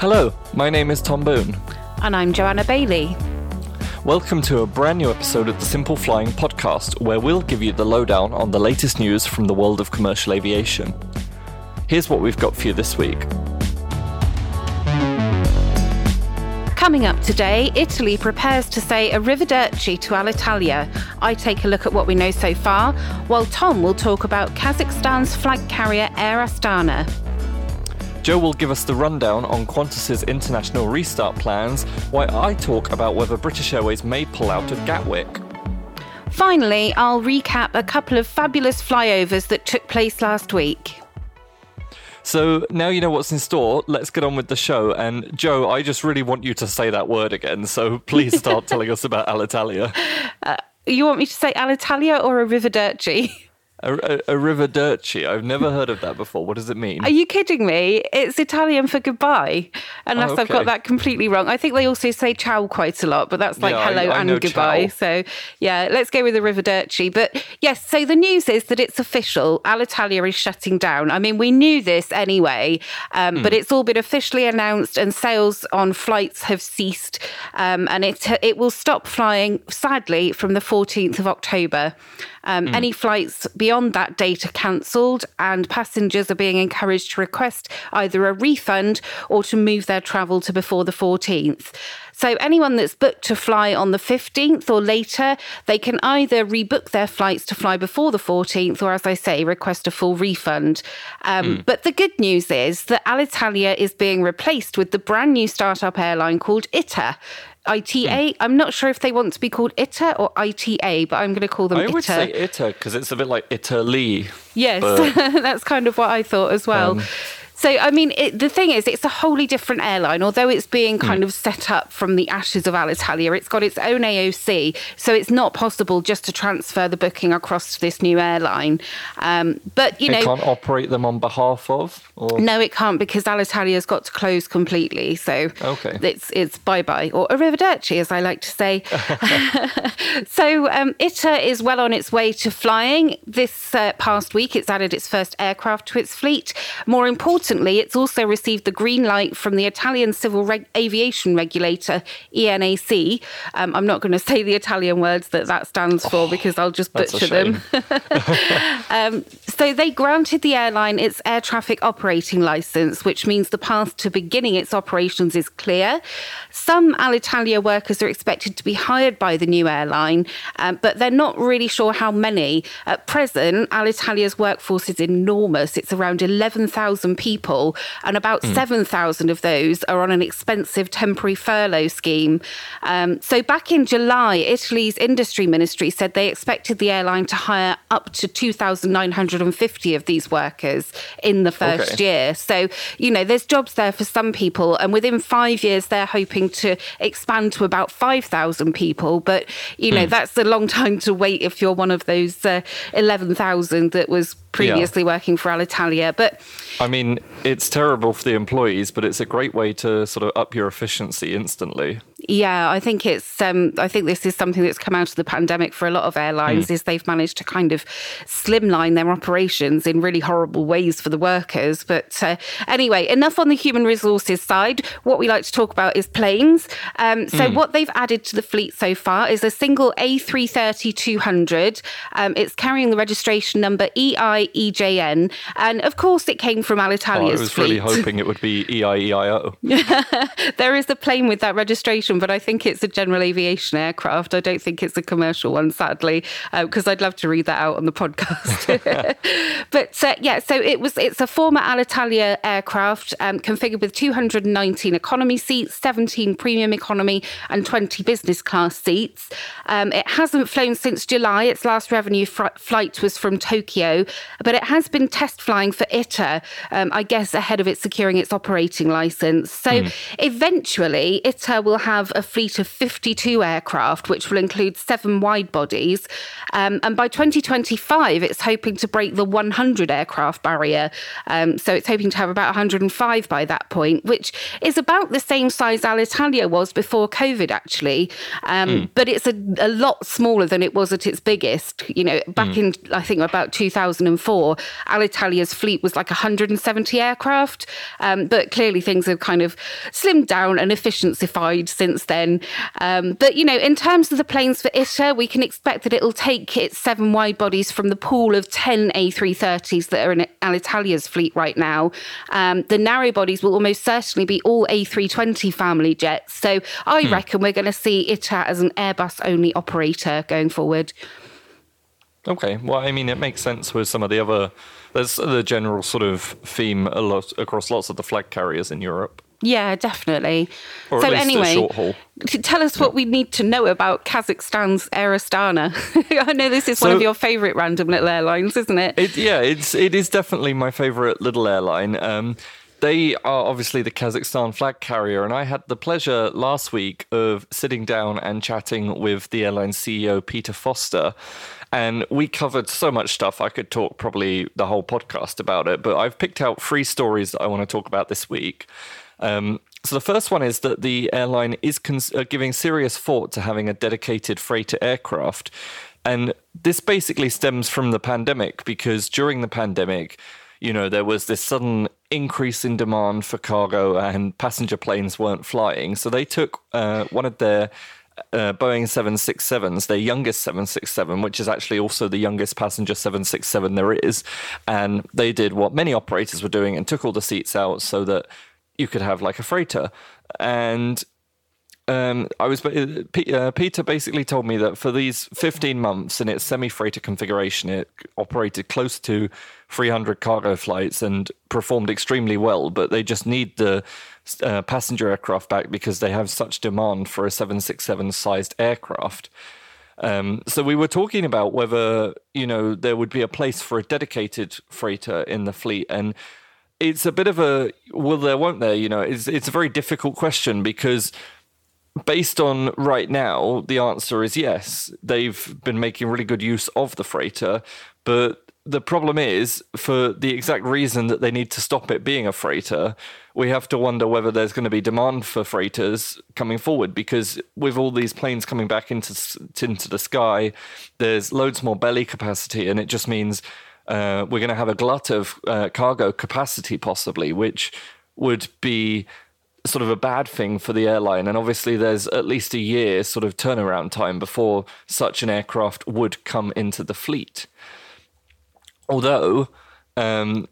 Hello, my name is Tom Boon. And I'm Joanna Bailey. Welcome to a brand new episode of the Simple Flying podcast, where we'll give you the lowdown on the latest news from the world of commercial aviation. Here's what we've got for you this week. Coming up today, Italy prepares to say a arrivederci to Alitalia. I take a look at what we know so far, while Tom will talk about Kazakhstan's flag carrier Air Astana. Joe will give us the rundown on Qantas's international restart plans, while I talk about whether British Airways may pull out of Gatwick. Finally, I'll recap a couple of fabulous flyovers that took place last week. So now you know what's in store. Let's get on with the show. And Joe, I just really want you to say that word again. So please start telling us about Alitalia. Uh, you want me to say Alitalia or a river Arrivederci? A, a, arrivederci. I've never heard of that before. What does it mean? Are you kidding me? It's Italian for goodbye, unless oh, okay. I've got that completely wrong. I think they also say ciao quite a lot, but that's like yeah, hello I, I and goodbye. Ciao. So yeah, let's go with the river arrivederci. But yes, so the news is that it's official. Alitalia is shutting down. I mean, we knew this anyway, um, mm. but it's all been officially announced, and sales on flights have ceased, um, and it it will stop flying sadly from the 14th of October. Um, mm. Any flights beyond that date are cancelled, and passengers are being encouraged to request either a refund or to move their travel to before the 14th. So anyone that's booked to fly on the 15th or later, they can either rebook their flights to fly before the 14th or, as I say, request a full refund. Um, mm. But the good news is that Alitalia is being replaced with the brand new startup airline called ITA. ITA. Mm. I'm not sure if they want to be called ITA or ITA, but I'm going to call them I ITA. would say ITA because it's a bit like Italy. Yes, that's kind of what I thought as well. Um, so, I mean, it, the thing is, it's a wholly different airline. Although it's being hmm. kind mm. of set up from the ashes of Alitalia, it's got its own AOC. So it's not possible just to transfer the booking across to this new airline. Um, but, you it know. It can't operate them on behalf of? Or? No, it can't because Alitalia's got to close completely. So okay. it's, it's bye bye, or arrivederci, as I like to say. so um, ITA is well on its way to flying. This uh, past week, it's added its first aircraft to its fleet. More important, Importantly, it's also received the green light from the Italian civil reg- aviation regulator, ENAC. Um, I'm not going to say the Italian words that that stands for oh, because I'll just butcher them. um, so they granted the airline its air traffic operating license, which means the path to beginning its operations is clear. Some Alitalia workers are expected to be hired by the new airline, um, but they're not really sure how many. At present, Alitalia's workforce is enormous. It's around 11,000 people people, and about mm. 7,000 of those are on an expensive temporary furlough scheme. Um, so back in July, Italy's industry ministry said they expected the airline to hire up to 2,950 of these workers in the first okay. year. So, you know, there's jobs there for some people, and within five years, they're hoping to expand to about 5,000 people. But, you know, mm. that's a long time to wait if you're one of those uh, 11,000 that was previously yeah. working for Alitalia. But I mean, it's terrible for the employees, but it's a great way to sort of up your efficiency instantly. Yeah, I think it's. Um, I think this is something that's come out of the pandemic for a lot of airlines. Mm. Is they've managed to kind of slimline their operations in really horrible ways for the workers. But uh, anyway, enough on the human resources side. What we like to talk about is planes. Um, so mm. what they've added to the fleet so far is a single A330-200. Um, it's carrying the registration number EIEJN, and of course it came from Alitalia's oh, I was fleet. really hoping it would be EIEIO. there is a plane with that registration aviation, but I think it's a general aviation aircraft. I don't think it's a commercial one, sadly, because uh, I'd love to read that out on the podcast. but uh, yeah, so it was. It's a former Alitalia aircraft um, configured with 219 economy seats, 17 premium economy, and 20 business class seats. Um, it hasn't flown since July. Its last revenue fr- flight was from Tokyo, but it has been test flying for ITA, um, I guess, ahead of it securing its operating license. So mm. eventually, ITA will have have a fleet of 52 aircraft, which will include seven wide bodies. Um, and by 2025, it's hoping to break the 100 aircraft barrier. Um, so it's hoping to have about 105 by that point, which is about the same size Alitalia was before COVID, actually. Um, mm. But it's a, a, lot smaller than it was at its biggest. You know, back mm. in, I think, about 2004, Alitalia's fleet was like 170 aircraft. Um, but clearly things have kind of slimmed down and efficiencyfied since then. Um, but, you know, in terms of the planes for ITA, we can expect that it'll take its seven wide bodies from the pool of 10 A330s that are in Alitalia's fleet right now. Um, the narrow bodies will almost certainly be all A320 family jets. So I hmm. reckon we're going to see ITA as an Airbus only operator going forward. Okay, well, I mean, it makes sense with some of the other. There's the general sort of theme a lot across lots of the flag carriers in Europe. Yeah, definitely. Or so anyway, tell us what we need to know about Kazakhstan's Air Astana. I know this is so, one of your favourite random little airlines, isn't it? it? Yeah, it's it is definitely my favourite little airline. Um, they are obviously the Kazakhstan flag carrier, and I had the pleasure last week of sitting down and chatting with the airline CEO Peter Foster. And we covered so much stuff. I could talk probably the whole podcast about it, but I've picked out three stories that I want to talk about this week. Um, so the first one is that the airline is cons- uh, giving serious thought to having a dedicated freighter aircraft. And this basically stems from the pandemic because during the pandemic, you know, there was this sudden increase in demand for cargo and passenger planes weren't flying. So they took uh, one of their uh, Boeing 767s, their youngest 767, which is actually also the youngest passenger 767 there is. And they did what many operators were doing and took all the seats out so that you could have like a freighter. And um, I was uh, uh, Peter basically told me that for these 15 months in its semi-freighter configuration, it operated close to 300 cargo flights and performed extremely well. But they just need the uh, passenger aircraft back because they have such demand for a 767-sized aircraft. Um, so we were talking about whether you know there would be a place for a dedicated freighter in the fleet, and it's a bit of a will there, won't there? You know, it's it's a very difficult question because based on right now, the answer is yes. They've been making really good use of the freighter, but the problem is, for the exact reason that they need to stop it being a freighter, we have to wonder whether there's going to be demand for freighters coming forward. Because with all these planes coming back into into the sky, there's loads more belly capacity, and it just means uh, we're going to have a glut of uh, cargo capacity, possibly, which would be sort of a bad thing for the airline. And obviously, there's at least a year sort of turnaround time before such an aircraft would come into the fleet. Although, um,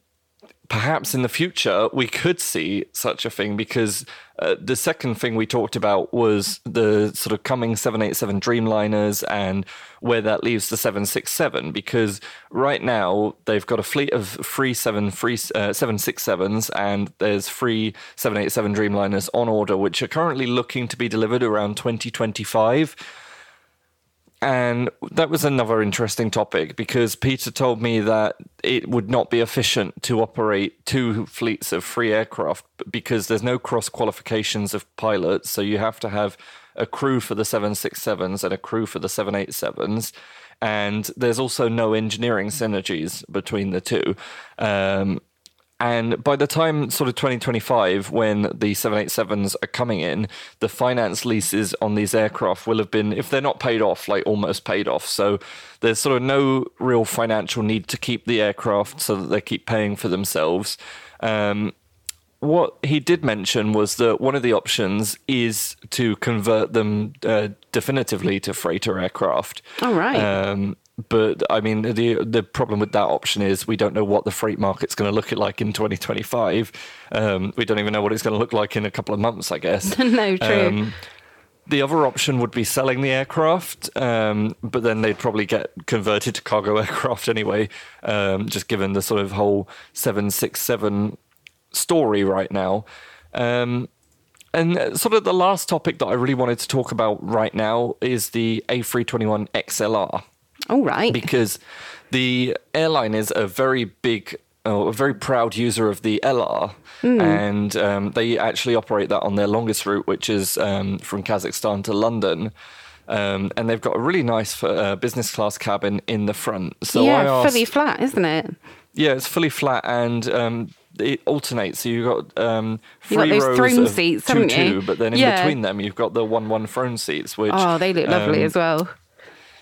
perhaps in the future we could see such a thing because uh, the second thing we talked about was the sort of coming 787 Dreamliners and where that leaves the 767 because right now they've got a fleet of three seven three uh, 767s and there's three 787 Dreamliners on order which are currently looking to be delivered around 2025 and that was another interesting topic because Peter told me that it would not be efficient to operate two fleets of free aircraft because there's no cross qualifications of pilots. So you have to have a crew for the 767s and a crew for the 787s. And there's also no engineering synergies between the two. Um, and by the time sort of 2025, when the 787s are coming in, the finance leases on these aircraft will have been, if they're not paid off, like almost paid off. So there's sort of no real financial need to keep the aircraft so that they keep paying for themselves. Um, what he did mention was that one of the options is to convert them uh, definitively to freighter aircraft. All right. Um, but I mean, the the problem with that option is we don't know what the freight market's going to look like in 2025. Um, we don't even know what it's going to look like in a couple of months, I guess. no, true. Um, the other option would be selling the aircraft, um, but then they'd probably get converted to cargo aircraft anyway, um, just given the sort of whole 767 story right now. Um, and sort of the last topic that I really wanted to talk about right now is the A321 XLR. All right. Because the airline is a very big a very proud user of the LR, mm. and um, they actually operate that on their longest route, which is um, from Kazakhstan to London. Um, and they've got a really nice uh, business class cabin in the front. So yeah, asked, fully flat, isn't it? Yeah, it's fully flat and um, it alternates. So you've got um, three you got those throne seats, two? Two, but then in yeah. between them, you've got the one one throne seats, which oh, they look lovely um, as well.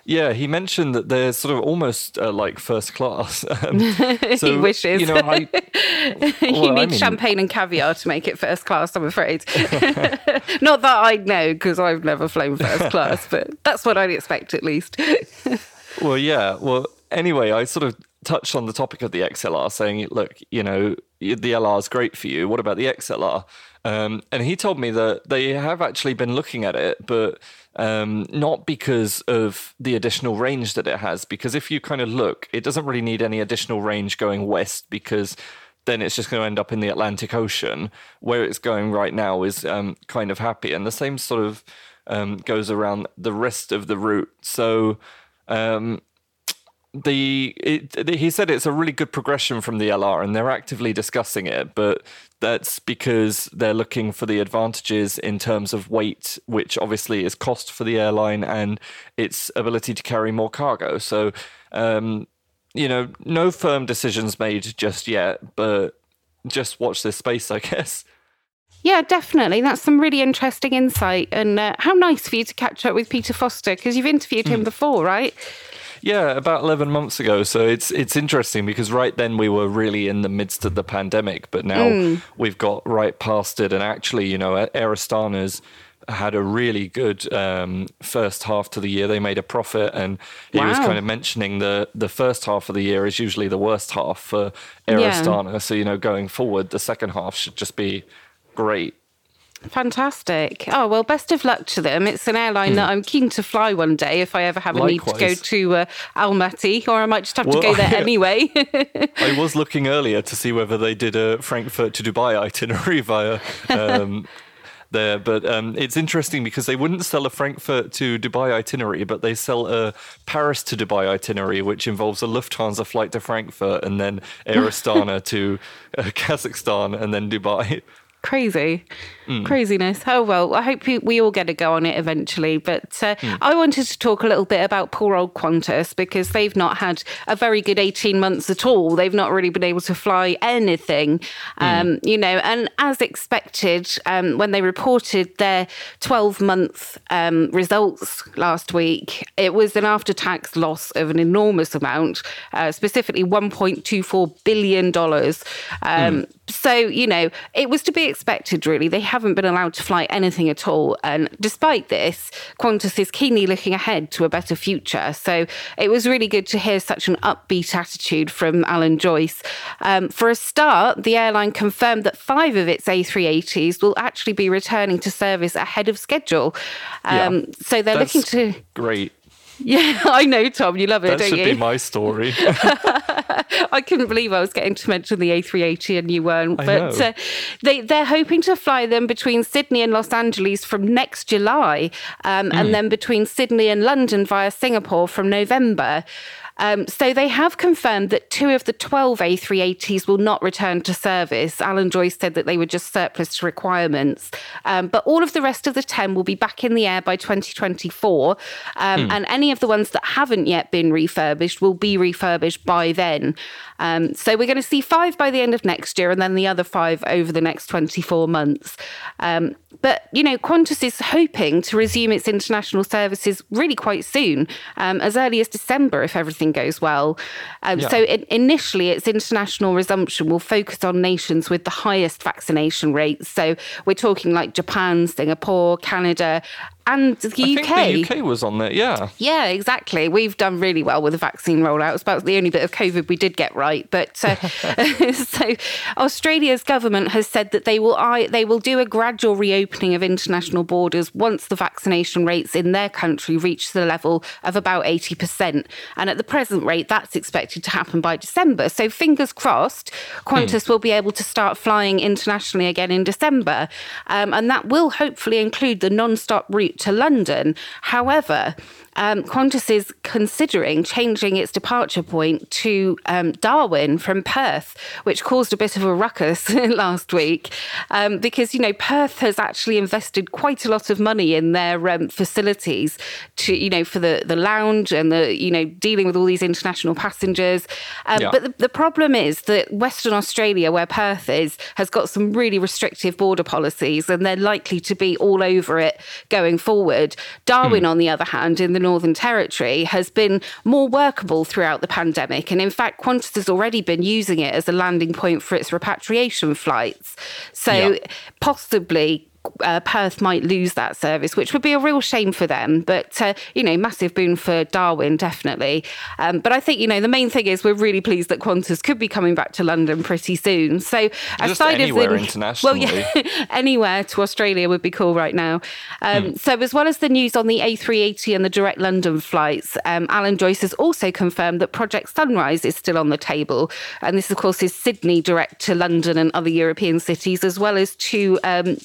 Yeah, he mentioned that they're sort of almost uh, like first class. Um, so, he wishes. You know, I, well, need I mean, champagne and caviar to make it first class. I'm afraid. Not that I know because I've never flown first class, but that's what I'd expect at least. well, yeah. Well, anyway, I sort of touched on the topic of the XLR, saying, look, you know, the LR is great for you. What about the XLR? Um, and he told me that they have actually been looking at it, but um, not because of the additional range that it has. Because if you kind of look, it doesn't really need any additional range going west because then it's just going to end up in the Atlantic Ocean. Where it's going right now is um, kind of happy. And the same sort of um, goes around the rest of the route. So um, the it, he said it's a really good progression from the LR, and they're actively discussing it. But that's because they're looking for the advantages in terms of weight, which obviously is cost for the airline, and its ability to carry more cargo. So, um, you know, no firm decisions made just yet, but just watch this space, I guess. Yeah, definitely. That's some really interesting insight. And uh, how nice for you to catch up with Peter Foster because you've interviewed him mm. before, right? Yeah, about 11 months ago. So it's it's interesting because right then we were really in the midst of the pandemic, but now mm. we've got right past it. And actually, you know, Air Astana's had a really good um, first half to the year. They made a profit, and he wow. was kind of mentioning the the first half of the year is usually the worst half for Air yeah. So you know, going forward, the second half should just be great. Fantastic. Oh, well, best of luck to them. It's an airline mm. that I'm keen to fly one day if I ever have a Likewise. need to go to uh, Almaty, or I might just have well, to go there I, anyway. I was looking earlier to see whether they did a Frankfurt to Dubai itinerary via. Um, there, but um, it's interesting because they wouldn't sell a Frankfurt to Dubai itinerary, but they sell a Paris to Dubai itinerary, which involves a Lufthansa flight to Frankfurt and then Air Astana to uh, Kazakhstan and then Dubai. Crazy. Mm. Craziness. Oh, well, I hope we all get a go on it eventually. But uh, mm. I wanted to talk a little bit about poor old Qantas because they've not had a very good 18 months at all. They've not really been able to fly anything, mm. um, you know. And as expected, um, when they reported their 12 month um, results last week, it was an after tax loss of an enormous amount, uh, specifically $1.24 billion. Um, mm. So, you know, it was to be expected, really. They haven't been allowed to fly anything at all. And despite this, Qantas is keenly looking ahead to a better future. So it was really good to hear such an upbeat attitude from Alan Joyce. Um, for a start, the airline confirmed that five of its A380s will actually be returning to service ahead of schedule. Um, yeah, so they're looking to. Great. Yeah, I know, Tom. You love it, that don't you? That should be my story. I couldn't believe I was getting to mention the A380 and you weren't. but uh, they, they're hoping to fly them between Sydney and Los Angeles from next July, um, mm. and hmm. then between Sydney and London via Singapore from November. Um, so they have confirmed that two of the 12 A380s will not return to service. Alan Joyce said that they were just surplus to requirements. Um, but all of the rest of the 10 will be back in the air by 2024. Um, mm. And any of the ones that haven't yet been refurbished will be refurbished by then. Um, so we're going to see five by the end of next year and then the other five over the next 24 months. Um, but, you know, Qantas is hoping to resume its international services really quite soon, um, as early as December if everything goes well. Um, yeah. So it, initially, its international resumption will focus on nations with the highest vaccination rates. So we're talking like Japan, Singapore, Canada, and the I UK. the UK was on there, yeah. Yeah, exactly. We've done really well with the vaccine rollout. It's about the only bit of COVID we did get right. But uh, so Australia's government has said that they will I, they will do a gradual reopening of international borders once the vaccination rates in their country reach the level of about 80%. And at the present rate, that's expected to happen by December. So fingers crossed, Qantas mm. will be able to start flying internationally again in December. Um, and that will hopefully include the non-stop route to London. However, um, Qantas is considering changing its departure point to um, Darwin from Perth, which caused a bit of a ruckus last week um, because, you know, Perth has actually invested quite a lot of money in their um, facilities to, you know, for the, the lounge and the, you know, dealing with all these international passengers. Um, yeah. But the, the problem is that Western Australia, where Perth is, has got some really restrictive border policies and they're likely to be all over it going forward. Darwin, hmm. on the other hand, in the Northern Territory has been more workable throughout the pandemic. And in fact, Qantas has already been using it as a landing point for its repatriation flights. So yeah. possibly uh, Perth might lose that service, which would be a real shame for them. But, uh, you know, massive boon for Darwin, definitely. Um, but I think, you know, the main thing is we're really pleased that Qantas could be coming back to London pretty soon. So, Just aside anywhere of the, internationally. Well, yeah, anywhere to Australia would be cool right now. Um, hmm. So, as well as the news on the A380 and the direct London flights, um, Alan Joyce has also confirmed that Project Sunrise is still on the table. And this, of course, is Sydney direct to London and other European cities, as well as to um,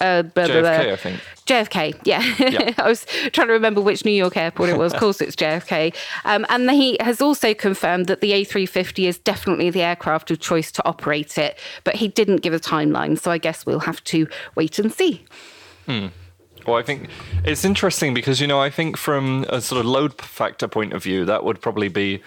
uh, blah, JFK, blah, blah. I think. JFK, yeah. yeah. I was trying to remember which New York airport it was. of course, it's JFK. Um, and he has also confirmed that the A350 is definitely the aircraft of choice to operate it, but he didn't give a timeline. So I guess we'll have to wait and see. Hmm. Well, I think it's interesting because, you know, I think from a sort of load factor point of view, that would probably be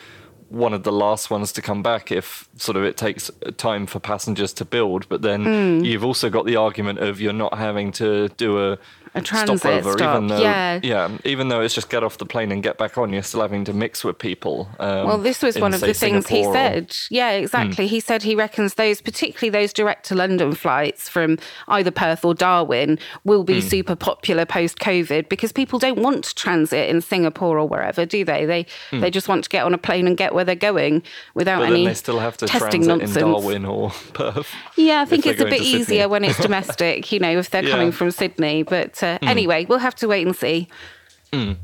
one of the last ones to come back if sort of it takes time for passengers to build. But then mm. you've also got the argument of you're not having to do a a transit stopover, stop. even though yeah. yeah, even though it's just get off the plane and get back on, you're still having to mix with people. Um, well, this was one of the things he said. Or, yeah, exactly. Hmm. He said he reckons those, particularly those direct to London flights from either Perth or Darwin, will be hmm. super popular post COVID because people don't want to transit in Singapore or wherever, do they? They hmm. they just want to get on a plane and get where they're going without but any. they still have to testing nonsense. in Darwin or Perth. Yeah, I think it's a bit easier when it's domestic. You know, if they're yeah. coming from Sydney. But uh, hmm. anyway, we'll have to wait and see. Mm.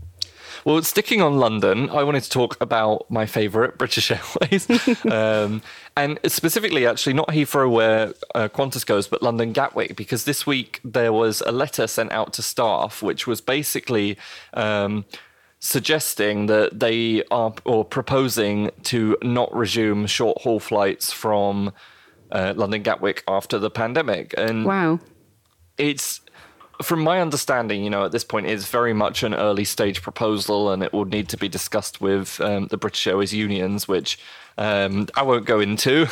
Well, sticking on London, I wanted to talk about my favourite, British Airways. um, and specifically, actually, not Heathrow where uh, Qantas goes, but London Gatwick, because this week there was a letter sent out to staff, which was basically. Um, suggesting that they are or proposing to not resume short haul flights from uh, London Gatwick after the pandemic. And wow, it's from my understanding, you know, at this point, it's very much an early stage proposal, and it will need to be discussed with um, the British Airways unions, which um, I won't go into,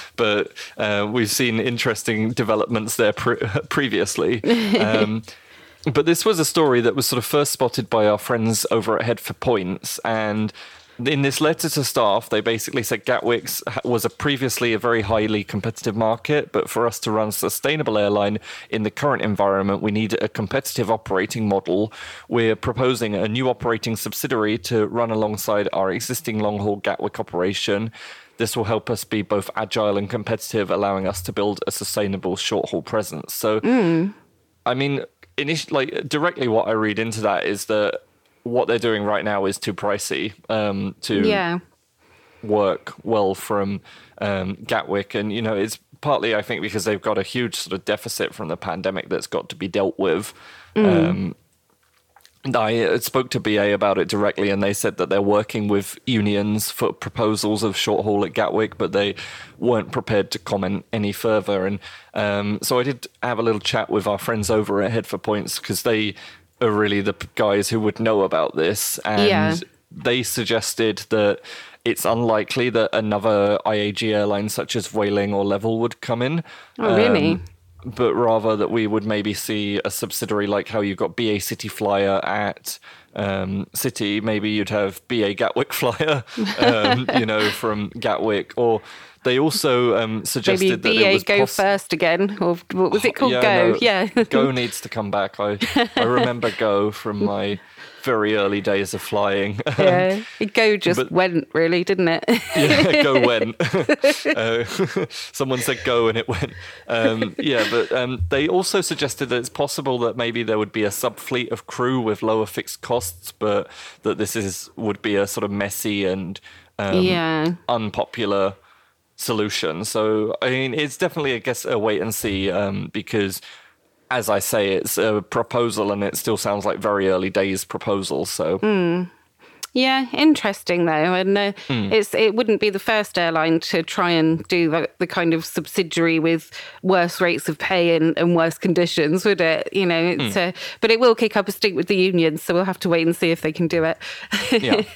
but uh, we've seen interesting developments there pre- previously. Um, but this was a story that was sort of first spotted by our friends over at Head for Points, and in this letter to staff, they basically said Gatwick's was a previously a very highly competitive market, but for us to run a sustainable airline in the current environment, we need a competitive operating model. We're proposing a new operating subsidiary to run alongside our existing long haul Gatwick operation. This will help us be both agile and competitive, allowing us to build a sustainable short haul presence. So, mm. I mean, initially, like directly, what I read into that is that what they're doing right now is too pricey um, to yeah. work well from um, Gatwick, and you know it's partly I think because they've got a huge sort of deficit from the pandemic that's got to be dealt with. Mm. Um, I uh, spoke to BA about it directly, and they said that they're working with unions for proposals of short haul at Gatwick, but they weren't prepared to comment any further. And um, so I did have a little chat with our friends over at Head for Points because they are really the guys who would know about this, and yeah. they suggested that it's unlikely that another IAG airline such as Vueling or Level would come in. Oh, really? Um, but rather that we would maybe see a subsidiary like how you've got BA City Flyer at um, City. Maybe you'd have BA Gatwick Flyer, um, you know, from Gatwick, or they also um, suggested Maybe that it was go poss- first again, or what was it called? Yeah, go, no, yeah. go needs to come back. I I remember Go from my very early days of flying. Yeah, Go just but, went really, didn't it? yeah, Go went. uh, someone said go and it went. Um, yeah, but um, they also suggested that it's possible that maybe there would be a sub fleet of crew with lower fixed costs, but that this is would be a sort of messy and um, yeah. unpopular solution. So I mean, it's definitely, I guess, a wait and see um, because as I say, it's a proposal and it still sounds like very early days proposal. So. Mm. Yeah, interesting though, and uh, mm. it's it wouldn't be the first airline to try and do the, the kind of subsidiary with worse rates of pay and, and worse conditions, would it? You know, it's mm. uh, but it will kick up a stink with the unions, so we'll have to wait and see if they can do it. Yeah.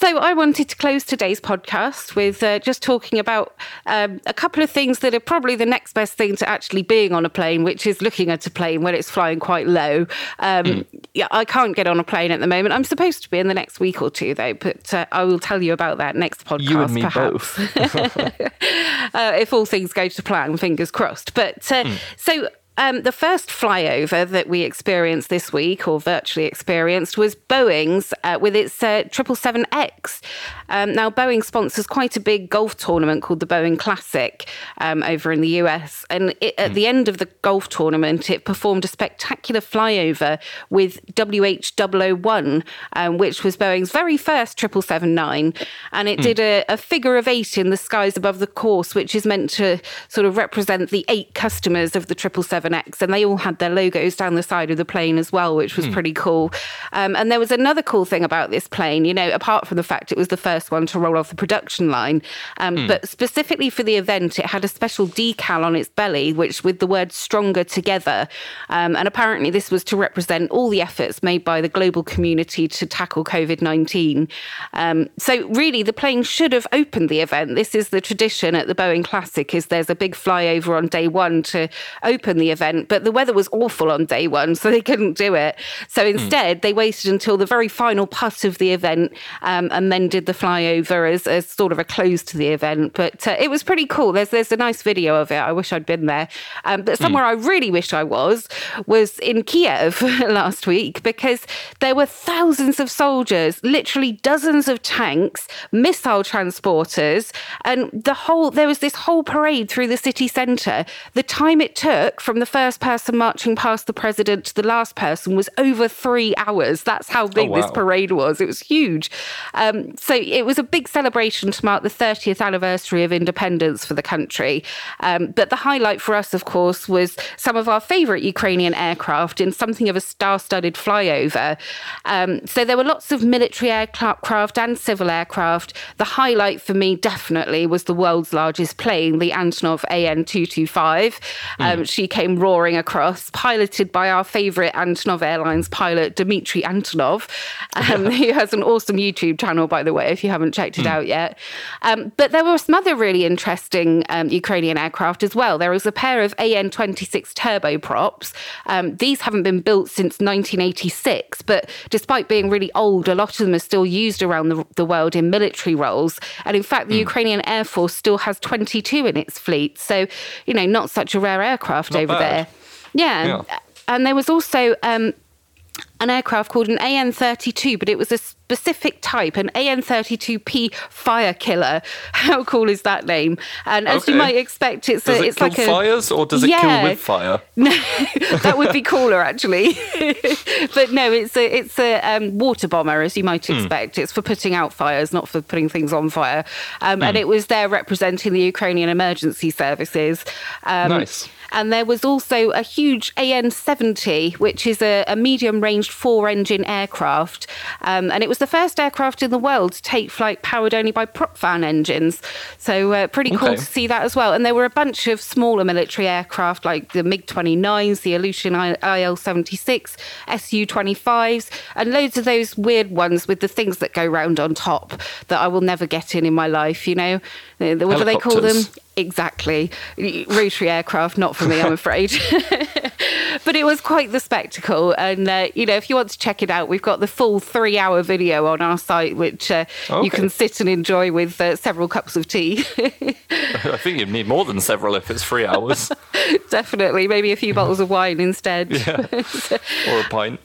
So, I wanted to close today's podcast with uh, just talking about um, a couple of things that are probably the next best thing to actually being on a plane, which is looking at a plane when it's flying quite low. Um, mm. Yeah, I can't get on a plane at the moment. I'm supposed to be in the next week or two, though, but uh, I will tell you about that next podcast. You and me perhaps. both. uh, if all things go to plan, fingers crossed. But mm. so um, the first flyover that we experienced this week, or virtually experienced, was Boeing's uh, with its uh, 777X. Um, now, Boeing sponsors quite a big golf tournament called the Boeing Classic um, over in the US. And it, at mm. the end of the golf tournament, it performed a spectacular flyover with WH001, um, which was Boeing's very first 777-9. And it mm. did a, a figure of eight in the skies above the course, which is meant to sort of represent the eight customers of the 777 777X, and they all had their logos down the side of the plane as well, which was mm. pretty cool. Um, and there was another cool thing about this plane, you know, apart from the fact it was the first one to roll off the production line, um, mm. but specifically for the event, it had a special decal on its belly, which with the word stronger together. Um, and apparently, this was to represent all the efforts made by the global community to tackle COVID 19. Um, so, really, the plane should have opened the event. This is the tradition at the Boeing Classic, is there's a big flyover on day one to open the event, but the weather was awful on day one, so they couldn't do it. So hmm. instead, mm. they waited until the very final putt of the event um, and then did the flyover as, as, sort of a close to the event. But uh, it was pretty cool. There's there's a nice video of it. I wish I'd been there. Um, but hmm. somewhere mm. I really wish I was was in Kiev last week because there were thousands of soldiers, literally dozens of tanks, missile transporters, and the whole there was this whole parade through the city centre. The time it took from the first person marching past the president to the last person was over three hours. That's how big oh, wow. this parade was. It was huge. Um, so it was a big celebration to mark the 30th anniversary of independence for the country. Um, but the highlight for us, of course, was some of our favourite Ukrainian aircraft in something of a star studded flyover. Um, so there were lots of military aircraft and civil aircraft. The highlight for me definitely was the world's largest plane, the Antonov AN 225. Mm. She came came roaring across, piloted by our favourite Antonov Airlines pilot, Dmitry Antonov, um, who has an awesome YouTube channel, by the way, if you haven't checked it mm. out yet. Um, but there were some other really interesting um, Ukrainian aircraft as well. There was a pair of AN 26 turboprops. Um, these haven't been built since 1986, but despite being really old, a lot of them are still used around the, the world in military roles. And in fact, the mm. Ukrainian Air Force still has 22 in its fleet. So, you know, not such a rare aircraft not over bad. There. Yeah. yeah. And there was also um, an aircraft called an AN 32, but it was a specific type, an AN 32P fire killer. How cool is that name? And as okay. you might expect, it's does a, it it's kill like a. fires or does it yeah. kill with fire? No, that would be cooler actually. but no, it's a it's a um, water bomber, as you might hmm. expect. Mm. It's for putting out fires, not for putting things on fire. Um, mm. And hmm. it was there representing the Ukrainian emergency services. Um, nice. And there was also a huge AN 70, which is a, a medium ranged four engine aircraft. Um, and it was the first aircraft in the world to take flight powered only by prop fan engines. So uh, pretty cool okay. to see that as well. And there were a bunch of smaller military aircraft like the MiG 29s, the Ilyushin IL 76, Su 25s, and loads of those weird ones with the things that go round on top that I will never get in in my life, you know? What do they call them? Exactly. Rotary aircraft, not for me, I'm afraid. but it was quite the spectacle. And, uh, you know, if you want to check it out, we've got the full three hour video on our site, which uh, okay. you can sit and enjoy with uh, several cups of tea. I think you need more than several if it's three hours. Definitely. Maybe a few bottles of wine instead. Yeah. or a pint.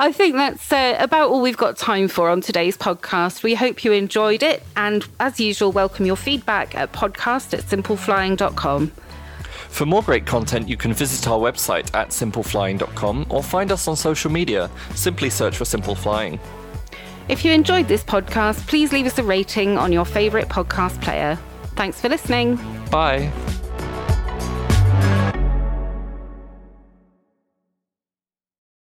I think that's uh, about all we've got time for on today's podcast. We hope you enjoyed it. And as usual, welcome your feedback at podcast at simpleflying.com. For more great content, you can visit our website at simpleflying.com or find us on social media. Simply search for Simple Flying. If you enjoyed this podcast, please leave us a rating on your favourite podcast player. Thanks for listening. Bye.